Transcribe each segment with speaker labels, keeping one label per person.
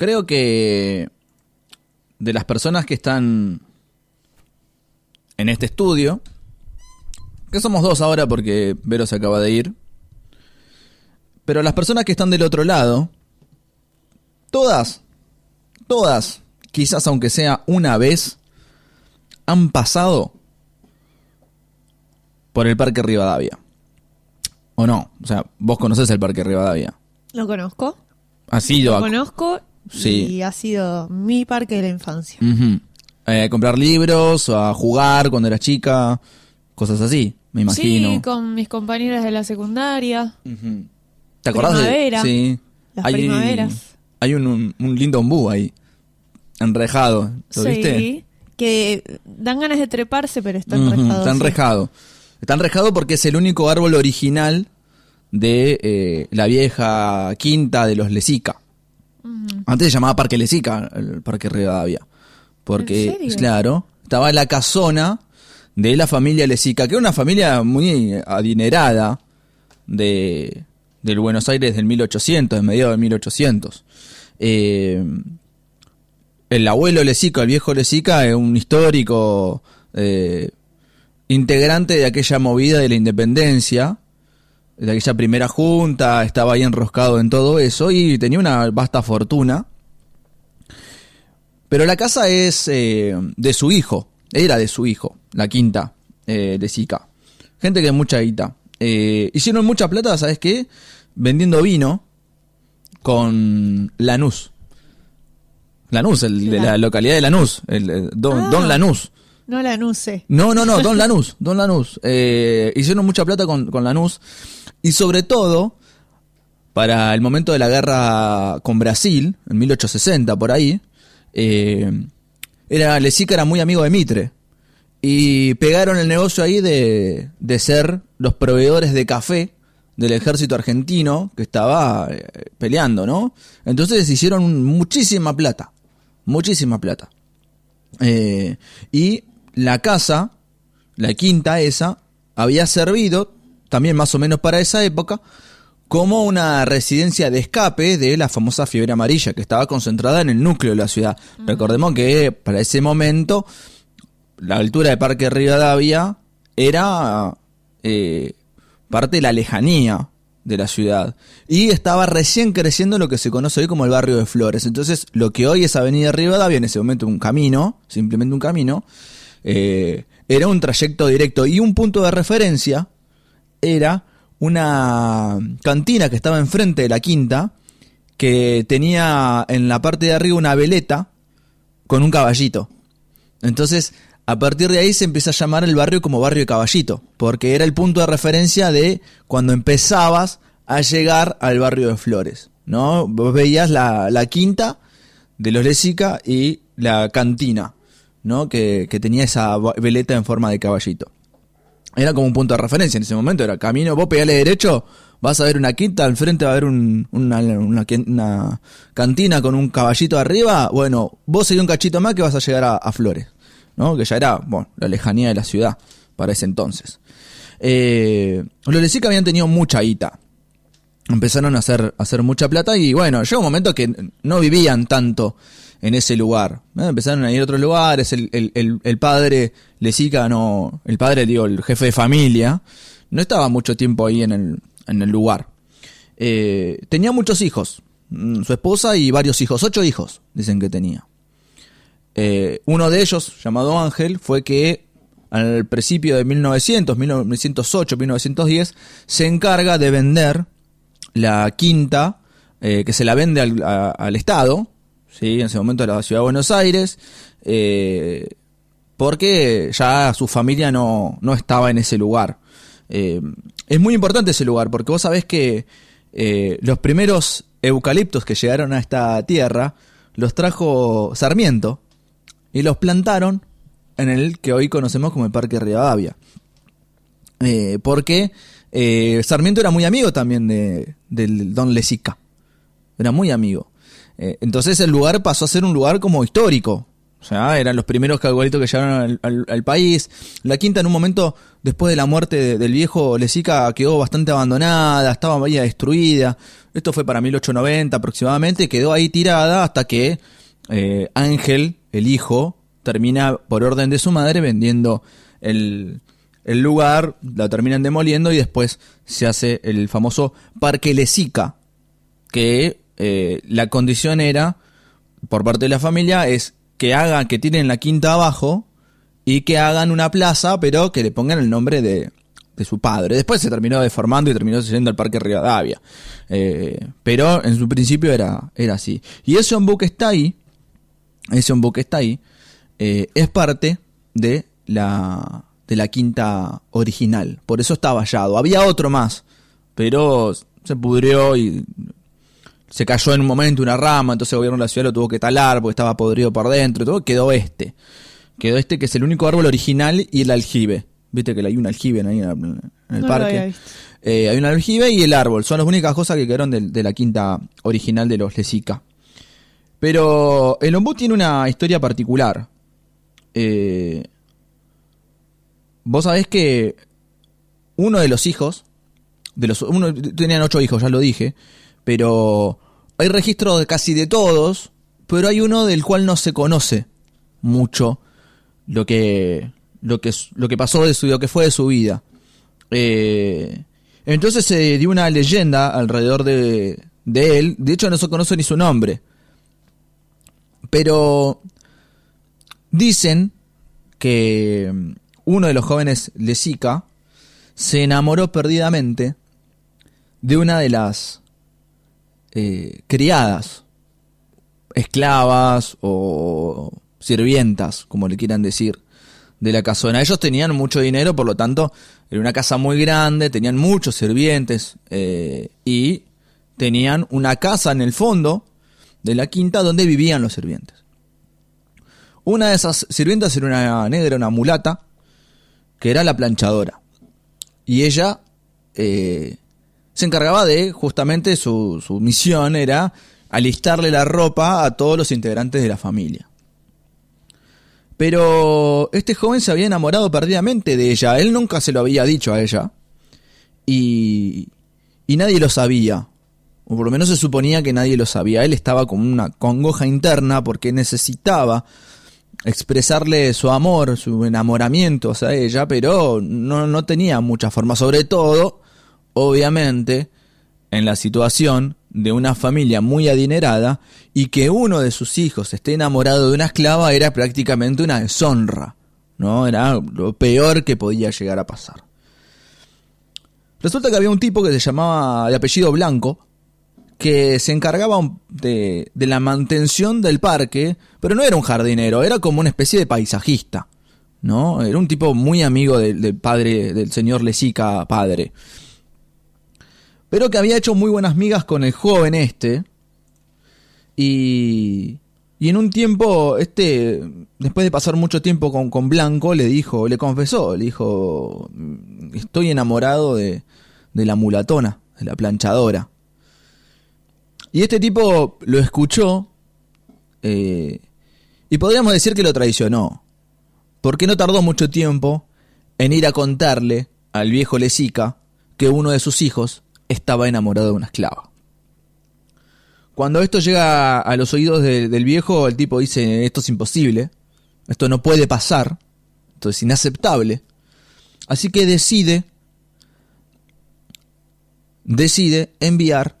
Speaker 1: creo que de las personas que están en este estudio, que somos dos ahora porque Vero se acaba de ir, pero las personas que están del otro lado, todas, todas, quizás aunque sea una vez, han pasado por el Parque Rivadavia. ¿O no? O sea, vos conocés el Parque Rivadavia.
Speaker 2: Lo conozco.
Speaker 1: Ha sido
Speaker 2: Lo
Speaker 1: a,
Speaker 2: conozco
Speaker 1: Sí.
Speaker 2: y ha sido mi parque de la infancia.
Speaker 1: Eh, a comprar libros, a jugar cuando eras chica, cosas así, me imagino.
Speaker 2: Sí, con mis compañeras de la secundaria.
Speaker 1: Ujú. ¿Te acordás
Speaker 2: Primavera.
Speaker 1: de Sí.
Speaker 2: Las primaveras.
Speaker 1: Hay un, un, un lindo ombú ahí, enrejado, ¿lo
Speaker 2: sí,
Speaker 1: viste?
Speaker 2: que dan ganas de treparse, pero está enrejado.
Speaker 1: Está
Speaker 2: sí.
Speaker 1: enrejado. Está enrejado porque es el único árbol original de eh, la vieja quinta de los Lesica. Antes se llamaba Parque Lesica, el Parque Rivadavia. Porque,
Speaker 2: ¿En serio?
Speaker 1: claro, estaba la casona de la familia Lesica, que era una familia muy adinerada de, del Buenos Aires del 1800, de mediados del 1800. Eh, el abuelo Lesica, el viejo Lesica, es un histórico eh, integrante de aquella movida de la independencia, de aquella primera junta, estaba ahí enroscado en todo eso y tenía una vasta fortuna. Pero la casa es eh, de su hijo, era de su hijo, la quinta eh, de Sica. Gente que es mucha guita. Eh, hicieron mucha plata, ¿sabes qué? Vendiendo vino con Lanús. Lanús, el de la localidad de Lanús, el, eh, don,
Speaker 2: Ah.
Speaker 1: don Lanús.
Speaker 2: No la anuse.
Speaker 1: No, no, no, Don Lanús, Don Lanús. Eh, hicieron mucha plata con, con Lanús. Y sobre todo, para el momento de la guerra con Brasil, en 1860, por ahí, eh, era, Lesica era muy amigo de Mitre. Y pegaron el negocio ahí de, de ser los proveedores de café del ejército argentino que estaba eh, peleando, ¿no? Entonces hicieron muchísima plata, muchísima plata. Eh, y la casa, la quinta esa, había servido, también más o menos para esa época, como una residencia de escape de la famosa fiebre amarilla, que estaba concentrada en el núcleo de la ciudad. Recordemos que para ese momento, la altura de Parque Rivadavia era eh, parte de la lejanía de la ciudad. Y estaba recién creciendo lo que se conoce hoy como el barrio de Flores. Entonces, lo que hoy es Avenida Rivadavia, en ese momento un camino, simplemente un camino, eh, era un trayecto directo. Y un punto de referencia era una cantina que estaba enfrente de la quinta, que tenía en la parte de arriba una veleta con un caballito. Entonces, a partir de ahí se empieza a llamar el barrio como barrio de caballito, porque era el punto de referencia de cuando empezabas a llegar al barrio de Flores, ¿no? Vos veías la, la quinta de los Lesica y la cantina, ¿no? Que, que tenía esa veleta en forma de caballito. Era como un punto de referencia en ese momento, era camino, vos pegale derecho, vas a ver una quinta, al frente va a haber un- una, cantina con un caballito arriba, bueno, vos seguís un cachito más que vas a llegar a, Flores, ¿no? Que ya era, bueno, la lejanía de la ciudad para ese entonces. Eh, los Lesica habían tenido mucha guita, empezaron a hacer, a hacer mucha plata y bueno, llegó un momento que no vivían tanto en ese lugar. ¿eh? Empezaron a ir a otros lugares, el, el, el, el padre Lesica no, el padre, digo, el jefe de familia, no estaba mucho tiempo ahí en el, en el lugar. Eh, tenía muchos hijos, mm, su esposa y varios hijos, ocho hijos, dicen que tenía. Eh, uno de ellos, llamado Ángel, fue que al principio de 1900, 1908, 1910, se encarga de vender la quinta, eh, que se la vende al, al Estado, ¿sí? en ese momento era la ciudad de Buenos Aires, eh, porque ya su familia no, no estaba en ese lugar. Eh, es muy importante ese lugar, porque vos sabés que eh, los primeros eucaliptos que llegaron a esta tierra los trajo Sarmiento y los plantaron en el que hoy conocemos como el Parque Rivadavia. Porque Sarmiento era muy amigo también de, del Don Lesica. Era muy amigo. Eh, entonces el lugar pasó a ser un lugar como histórico O sea, eran los primeros cagualitos que llegaron al, país. La quinta en un momento, después de la muerte de- del viejo Lezica, quedó bastante abandonada, estaba media destruida. Esto fue para 1890 aproximadamente, quedó ahí tirada hasta que eh, Ángel, el hijo, termina por orden de su madre vendiendo el, el lugar, la terminan demoliendo y después se hace el famoso Parque Lezica, que eh, la condición era, por parte de la familia, es que hagan, que tienen la quinta abajo y que hagan una plaza, pero que le pongan el nombre de, de su padre. Después se terminó deformando y terminó siendo el Parque Rivadavia. Eh, pero en su principio era, era así. Y ese book está ahí, ese book está ahí, eh, es parte de la, de la quinta original. Por eso está vallado. Había otro más, pero se pudrió y se cayó en un momento una rama, entonces el gobierno de la ciudad lo tuvo que talar porque estaba podrido por dentro y todo, quedó este. Quedó este que es el único árbol original y el aljibe. Viste que hay un aljibe ahí en, el-
Speaker 2: No
Speaker 1: parque. Eh, hay un aljibe y el árbol. Son las únicas cosas que quedaron de, de la quinta original de los Lezica. Pero el ombú tiene una historia particular. Eh, vos sabés que uno de los hijos, de los, uno, tenían ocho hijos, ya lo dije, pero hay registro de casi de todos, pero hay uno del cual no se conoce mucho lo que, lo que, lo que pasó de su, lo que fue de su vida. Eh, entonces se dio una leyenda alrededor de, de él, de hecho no se conoce ni su nombre, pero dicen que uno de los jóvenes Lezica se enamoró perdidamente de una de las eh, criadas, esclavas o sirvientas, como le quieran decir, de la casona. Ellos tenían mucho dinero, por lo tanto, era una casa muy grande, tenían muchos sirvientes eh, y tenían una casa en el fondo de la quinta donde vivían los sirvientes. Una de esas sirvientas era una negra, una mulata, que era la planchadora. Y ella eh, se encargaba de, justamente su, misión era alistarle la ropa a todos los integrantes de la familia. Pero este joven se había enamorado perdidamente de ella. Él nunca se lo había dicho a ella. Y, y nadie lo sabía. O por lo menos se suponía que nadie lo sabía. Él estaba con una congoja interna porque necesitaba expresarle su amor, su enamoramiento hacia ella, pero no, no tenía mucha forma. Sobre todo, obviamente, en la situación de una familia muy adinerada y que uno de sus hijos esté enamorado de una esclava era prácticamente una deshonra, ¿no? Era lo peor que podía llegar a pasar. Resulta que había un tipo que se llamaba de apellido Blanco, que se encargaba de, la mantención del parque, pero no era un jardinero, era como una especie de paisajista, ¿no? Era un tipo muy amigo del, del padre, del señor Lezica padre pero que había hecho muy buenas migas con el joven este. Y, y en un tiempo, este, después de pasar mucho tiempo con, con Blanco, le dijo, le confesó, le dijo, estoy enamorado de, de la mulatona, de la planchadora. Y este tipo lo escuchó eh, y podríamos decir que lo traicionó, porque no tardó mucho tiempo en ir a contarle al viejo Lezica que uno de sus hijos estaba enamorado de una esclava. Cuando esto llega a los oídos de- del viejo, el tipo dice, esto es imposible, esto no puede pasar, esto es inaceptable. Así que decide, decide enviar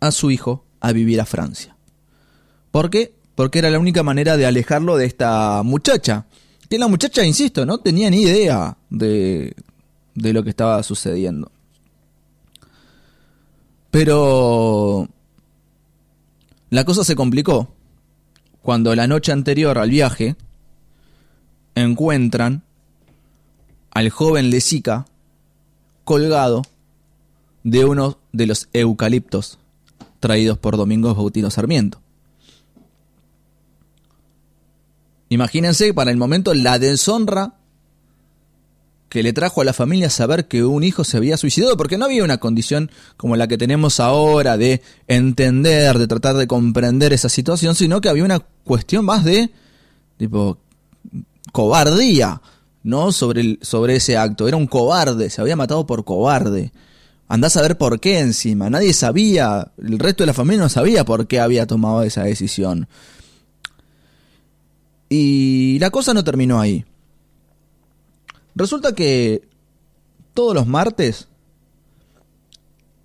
Speaker 1: a su hijo a vivir a Francia. ¿Por qué? Porque era la única manera de alejarlo de esta muchacha. Que la muchacha, insisto, no tenía ni idea de, de lo que estaba sucediendo. Pero la cosa se complicó cuando la noche anterior al viaje encuentran al joven Lezica colgado de uno de los eucaliptos traídos por Domingo Bautino Sarmiento. Imagínense para el momento la deshonra que le trajo a la familia saber que un hijo se había suicidado, porque no había una condición como la que tenemos ahora de entender, de tratar de comprender esa situación, sino que había una cuestión más de Tipo, cobardía, ¿no? Sobre, el, sobre ese acto. Era un cobarde, se había matado por cobarde. Andás a ver por qué encima. Nadie sabía, el resto de la familia no sabía por qué había tomado esa decisión. Y la cosa no terminó ahí. Resulta que todos los martes,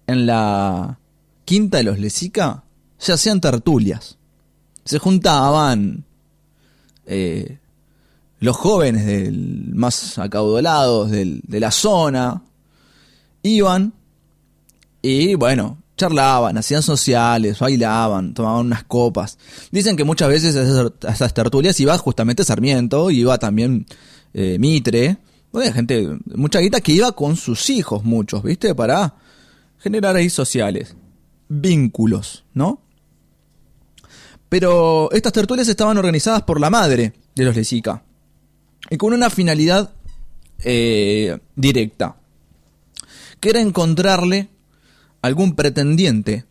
Speaker 1: en la quinta de los Lesica, se hacían tertulias. Se juntaban eh, los jóvenes del, más acaudalados de la zona, iban y bueno, charlaban, hacían sociales, bailaban, tomaban unas copas. Dicen que muchas veces a esas tertulias iba justamente Sarmiento, iba también eh, Mitre, bueno, gente, que iba con sus hijos, muchos, ¿viste? Para generar ahí sociales, vínculos, ¿no? Pero estas tertulias estaban organizadas por la madre de los Lesica y con una finalidad eh, directa, que era encontrarle algún pretendiente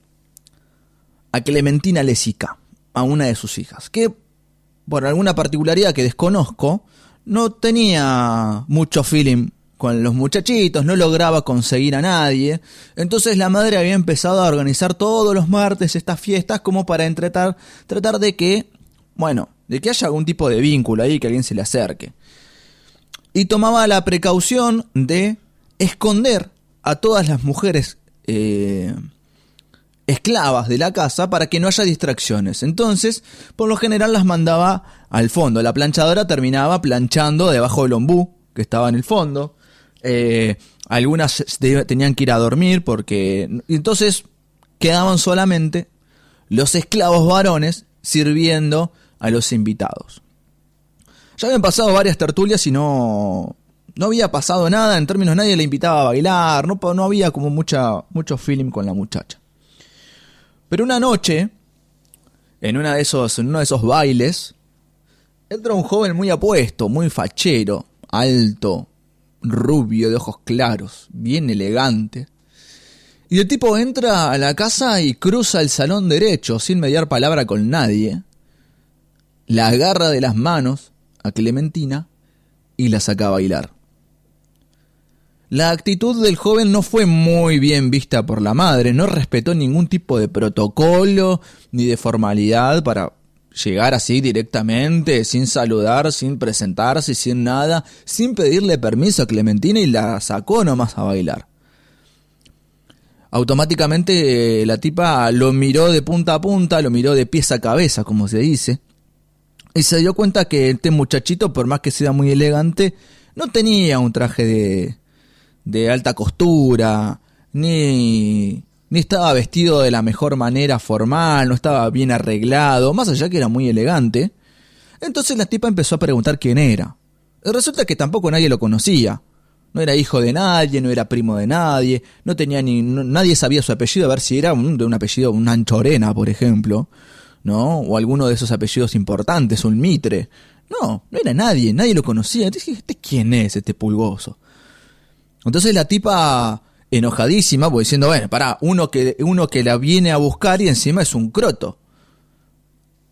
Speaker 1: a Clementina Lesica, a una de sus hijas, que por alguna particularidad que desconozco, no tenía mucho feeling con los muchachitos, no lograba conseguir a nadie. Entonces la madre había empezado a organizar todos los martes estas fiestas como para entretar, tratar de que, bueno, de que haya algún tipo de vínculo ahí, que alguien se le acerque. Y tomaba la precaución de esconder a todas las mujeres eh, esclavas de la casa para que no haya distracciones. Entonces, por lo general las mandaba al fondo. La planchadora terminaba planchando debajo del ombú que estaba en el fondo. Eh, algunas tenían que ir a dormir porque... Entonces quedaban solamente los esclavos varones sirviendo a los invitados. Ya habían pasado varias tertulias y no, no había pasado nada, en términos nadie le invitaba a bailar, no, no había como mucha, mucho feeling con la muchacha. Pero una noche, en, una de esos, uno de esos bailes, entra un joven muy apuesto, muy fachero, alto, rubio, de ojos claros, bien elegante. Y el tipo entra a la casa y cruza el salón derecho sin mediar palabra con nadie. La agarra de las manos a Clementina y la saca a bailar. La actitud del joven no fue muy bien vista por la madre, no respetó ningún tipo de protocolo ni de formalidad para llegar así directamente, sin saludar, sin presentarse, sin nada, sin pedirle permiso a Clementina y la sacó nomás a bailar. Automáticamente eh, la tipa lo miró de punta a punta, lo miró de pies a cabeza, como se dice, y se dio cuenta que este muchachito, por más que sea muy elegante, no tenía un traje de, de alta costura, ni, ni estaba vestido de la mejor manera formal, no estaba bien arreglado, más allá que era muy elegante. Entonces la tipa empezó a preguntar quién era. Resulta que tampoco nadie lo conocía. No era hijo de nadie, no era primo de nadie, no tenía ni nadie sabía su apellido, a ver si era un, de un apellido, un Anchorena, por ejemplo, ¿no? O alguno de esos apellidos importantes, un Mitre. No, no era nadie, nadie lo conocía. Entonces, ¿este quién es este pulgoso? Entonces la tipa enojadísima, pues diciendo, bueno, para uno que, uno que la viene a buscar y encima es un croto.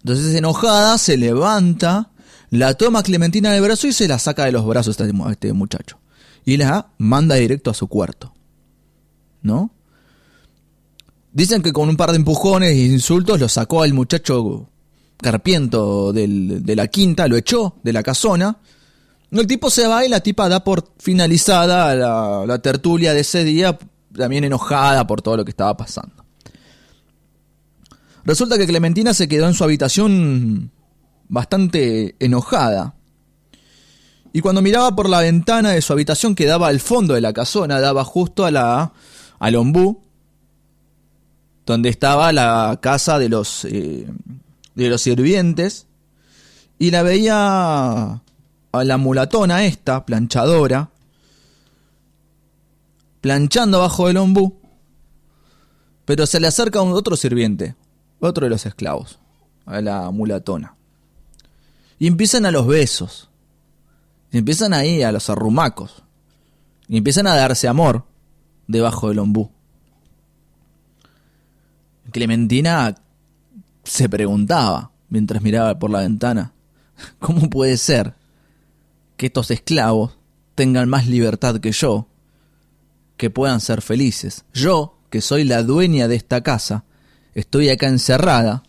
Speaker 1: Entonces enojada se levanta, la toma Clementina del brazo y se la saca de los brazos este, este muchacho. Y la manda directo a su cuarto. ¿No? Dicen que con un par de empujones e insultos lo sacó al muchacho carpiento de la quinta, lo echó de la casona el tipo se va y la tipa da por finalizada la, tertulia de ese día, también enojada por todo lo que estaba pasando. Resulta que Clementina se quedó en su habitación bastante enojada. Y cuando miraba por la ventana de su habitación que daba al fondo de la casona, daba justo a la al ombú, donde estaba la casa de los eh, de los sirvientes, y la veía a la mulatona esta, planchadora, planchando abajo del ombú, pero se le acerca otro sirviente, otro de los esclavos, a la mulatona. Y empiezan a los besos, y empiezan ahí a los arrumacos, y empiezan a darse amor debajo del ombú. Clementina se preguntaba mientras miraba por la ventana, ¿cómo puede ser que estos esclavos tengan más libertad que yo, que puedan ser felices? Yo, que soy la dueña de esta casa, estoy acá encerrada,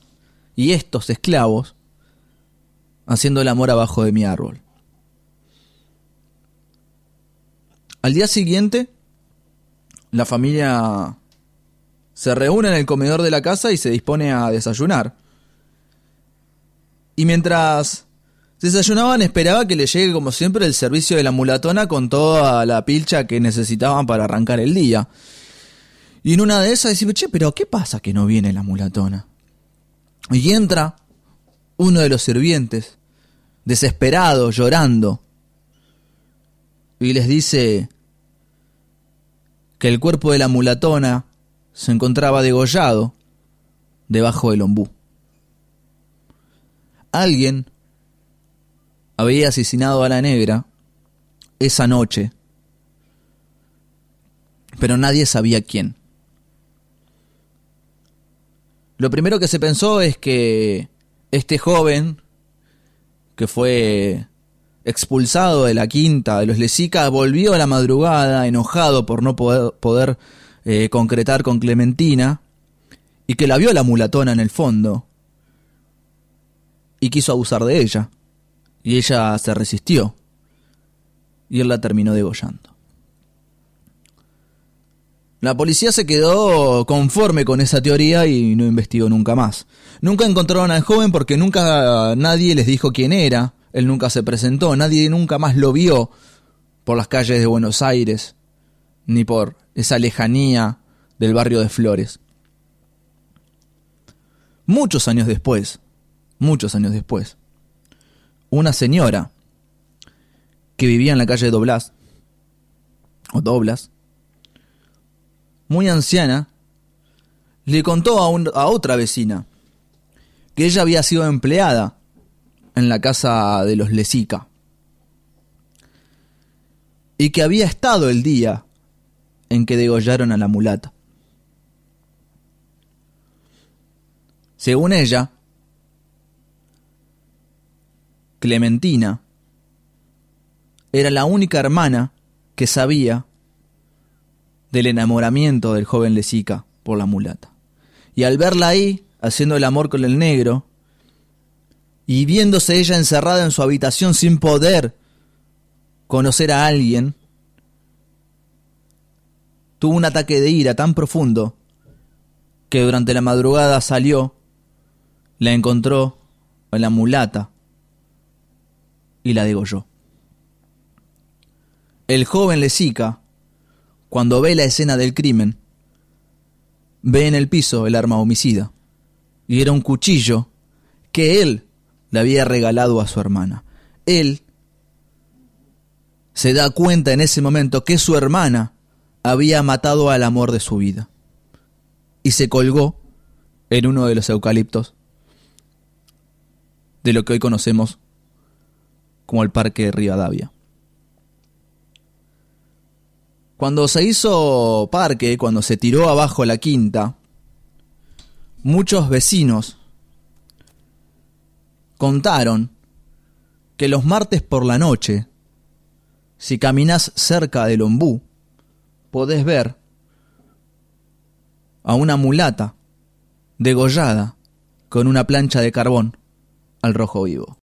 Speaker 1: y estos esclavos haciendo el amor abajo de mi árbol. Al día siguiente, la familia se reúne en el comedor de la casa y se dispone a desayunar. Y mientras desayunaban esperaba que le llegue como siempre el servicio de la mulatona con toda la pilcha que necesitaban para arrancar el día. Y en una de esas decía, che, pero ¿qué pasa que no viene la mulatona? Y entra uno de los sirvientes, desesperado, llorando, y les dice que el cuerpo de la mulatona se encontraba degollado debajo del ombú. Alguien había asesinado a la negra esa noche, pero nadie sabía quién. Lo primero que se pensó es que este joven, que fue expulsado de la quinta de los Lesica, volvió a la madrugada enojado por no poder, poder eh, concretar con Clementina y que la vio la mulatona en el fondo y quiso abusar de ella y ella se resistió y él la terminó degollando. La policía se quedó conforme con esa teoría y no investigó nunca más. Nunca encontraron al joven porque nunca nadie les dijo quién era, él nunca se presentó, nadie nunca más lo vio por las calles de Buenos Aires, ni por esa lejanía del barrio de Flores. Muchos años después, muchos años después, una señora que vivía en la calle de Doblas, o Doblas, muy anciana, le contó a, a otra vecina que ella había sido empleada en la casa de los Lesica y que había estado el día en que degollaron a la mulata. Según ella, Clementina era la única hermana que sabía del enamoramiento del joven Lesica por la mulata. Y al verla ahí, haciendo el amor con el negro, y viéndose ella encerrada en su habitación sin poder conocer a alguien, tuvo un ataque de ira tan profundo que durante la madrugada salió, la encontró en la mulata y la degolló. El joven Lesica cuando ve la escena del crimen, ve en el piso el arma homicida. Y era un cuchillo que él le había regalado a su hermana. Él se da cuenta en ese momento que su hermana había matado al amor de su vida. Y se colgó en uno de los eucaliptos de lo que hoy conocemos como el Parque de Rivadavia. Cuando se hizo parque, cuando se tiró abajo la quinta, muchos vecinos contaron que los martes por la noche, si caminas cerca del ombú, podés ver a una mulata degollada con una plancha de carbón al rojo vivo.